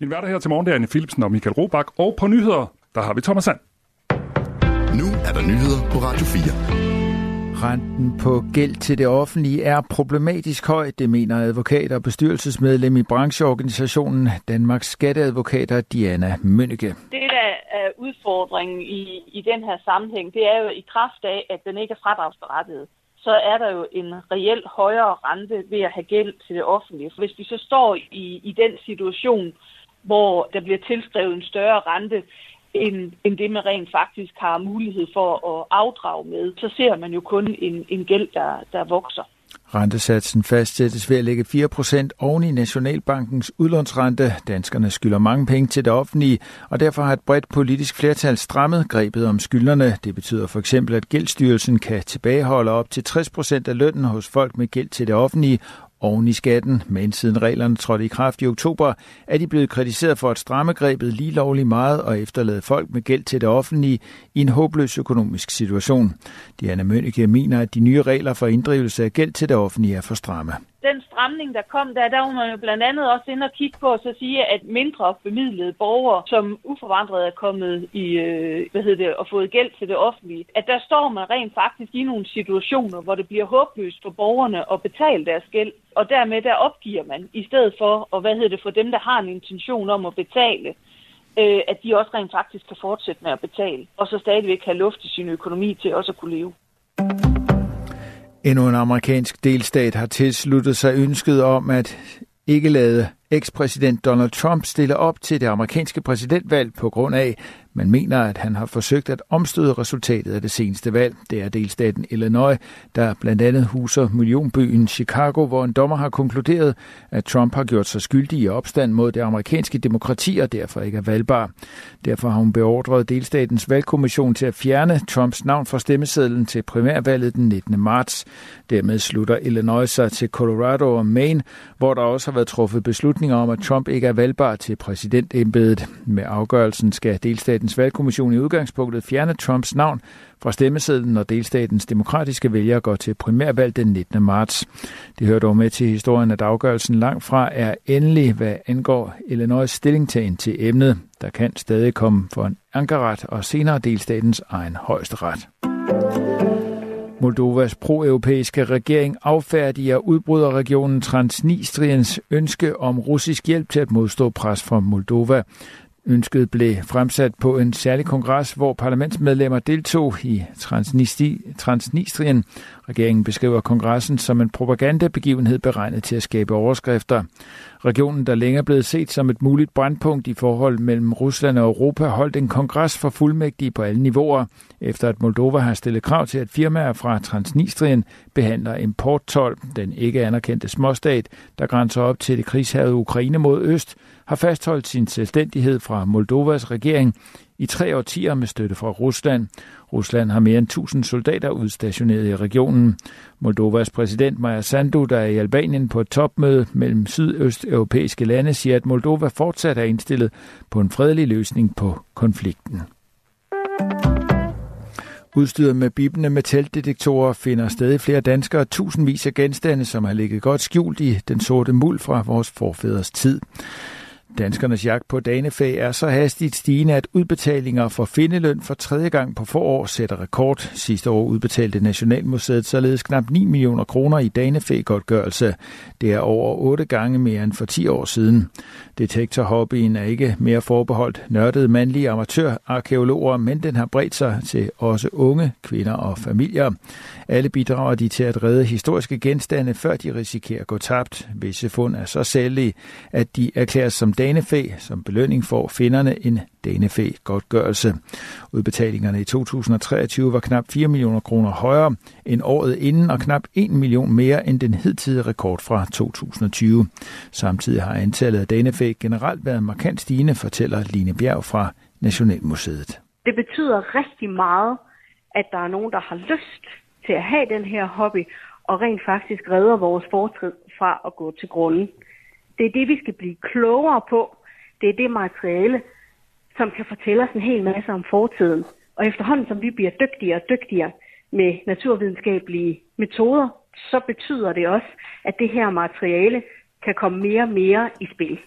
Din værter her til morgen, det er Anne Philipsen og Michael Robach. Og på nyheder, der har vi Thomas Sand. Nu er der nyheder på Radio 4. Renten på gæld til det offentlige er problematisk høj, det mener advokat og bestyrelsesmedlem i brancheorganisationen Danmarks Skatteadvokater Diana Mønneke. Det, der er udfordringen i, i den her sammenhæng, det er jo i kraft af, at den ikke er fradragsberettiget så er der jo en reelt højere rente ved at have gæld til det offentlige. For hvis vi så står i, i den situation, hvor der bliver tilskrevet en større rente, end, end det, man rent faktisk har mulighed for at afdrage med, så ser man jo kun en, en gæld, der, der vokser. Rentesatsen fastsættes ved at lægge 4% oven i Nationalbankens udlånsrente. Danskerne skylder mange penge til det offentlige, og derfor har et bredt politisk flertal strammet grebet om skyldnerne. Det betyder for eksempel, at Gældsstyrelsen kan tilbageholde op til 60% af lønnen hos folk med gæld til det offentlige, oven i skatten, men siden reglerne trådte i kraft i oktober, er de blevet kritiseret for at stramme grebet lige lovligt meget og efterlade folk med gæld til det offentlige i en håbløs økonomisk situation. Diana Mønneke mener, at de nye regler for inddrivelse af gæld til det offentlige er for stramme den stramning, der kom der, der var man jo blandt andet også inde og kigge på og så sige, at mindre bemidlede borgere, som uforvandret er kommet i, øh, hvad hedder det, og fået gæld til det offentlige, at der står man rent faktisk i nogle situationer, hvor det bliver håbløst for borgerne at betale deres gæld, og dermed der opgiver man, i stedet for, og hvad hedder det, for dem, der har en intention om at betale, øh, at de også rent faktisk kan fortsætte med at betale, og så stadigvæk have luft i sin økonomi til også at kunne leve. Endnu en amerikansk delstat har tilsluttet sig ønsket om at ikke lade ekspræsident Donald Trump stiller op til det amerikanske præsidentvalg på grund af, man mener, at han har forsøgt at omstøde resultatet af det seneste valg. Det er delstaten Illinois, der blandt andet huser millionbyen Chicago, hvor en dommer har konkluderet, at Trump har gjort sig skyldig i opstand mod det amerikanske demokrati og derfor ikke er valgbar. Derfor har hun beordret delstatens valgkommission til at fjerne Trumps navn fra stemmesedlen til primærvalget den 19. marts. Dermed slutter Illinois sig til Colorado og Maine, hvor der også har været truffet beslutninger om, at Trump ikke er valgbar til præsidentembedet. Med afgørelsen skal delstatens valgkommission i udgangspunktet fjerne Trumps navn fra stemmesedlen, når delstatens demokratiske vælgere går til primærvalg den 19. marts. Det hører dog med til historien, at afgørelsen langt fra er endelig, hvad angår Illinois stillingtagen til emnet. Der kan stadig komme for en ankeret og senere delstatens egen højesteret. Moldovas proeuropæiske regering affærdiger udbryderregionen Transnistriens ønske om russisk hjælp til at modstå pres fra Moldova. Ønsket blev fremsat på en særlig kongres, hvor parlamentsmedlemmer deltog i Transnistrien. Regeringen beskriver kongressen som en propagandabegivenhed beregnet til at skabe overskrifter. Regionen, der længere er blevet set som et muligt brandpunkt i forhold mellem Rusland og Europa, holdt en kongres for fuldmægtige på alle niveauer, efter at Moldova har stillet krav til, at firmaer fra Transnistrien behandler importtol, den ikke anerkendte småstat, der grænser op til det krigshavede Ukraine mod øst, har fastholdt sin selvstændighed fra Moldovas regering i tre årtier med støtte fra Rusland. Rusland har mere end 1000 soldater udstationeret i regionen. Moldovas præsident Maja Sandu, der er i Albanien på et topmøde mellem sydøsteuropæiske lande, siger, at Moldova fortsat er indstillet på en fredelig løsning på konflikten. Udstyret med bibende metaldetektorer finder stadig flere danskere tusindvis af genstande, som har ligget godt skjult i den sorte muld fra vores forfædres tid. Danskernes jagt på danefag er så hastigt stigende, at udbetalinger for findeløn for tredje gang på få år sætter rekord. Sidste år udbetalte Nationalmuseet således knap 9 millioner kroner i danefægodtgørelse. Det er over 8 gange mere end for 10 år siden. Detektorhobbyen er ikke mere forbeholdt nørdede mandlige amatørarkeologer, men den har bredt sig til også unge, kvinder og familier. Alle bidrager de til at redde historiske genstande, før de risikerer at gå tabt. Visse fund er så særlige, at de erklæres som danefæ. Som belønning får finderne en danefæ godtgørelse. Udbetalingerne i 2023 var knap 4 millioner kroner højere end året inden og knap 1 million mere end den hidtidige rekord fra 2020. Samtidig har antallet af danefæ generelt været markant stigende, fortæller Line Bjerg fra Nationalmuseet. Det betyder rigtig meget, at der er nogen, der har lyst til at have den her hobby, og rent faktisk redder vores fortid fra at gå til grunden. Det er det, vi skal blive klogere på. Det er det materiale, som kan fortælle os en hel masse om fortiden. Og efterhånden, som vi bliver dygtigere og dygtigere med naturvidenskabelige metoder, så betyder det også, at det her materiale kan komme mere og mere i spil.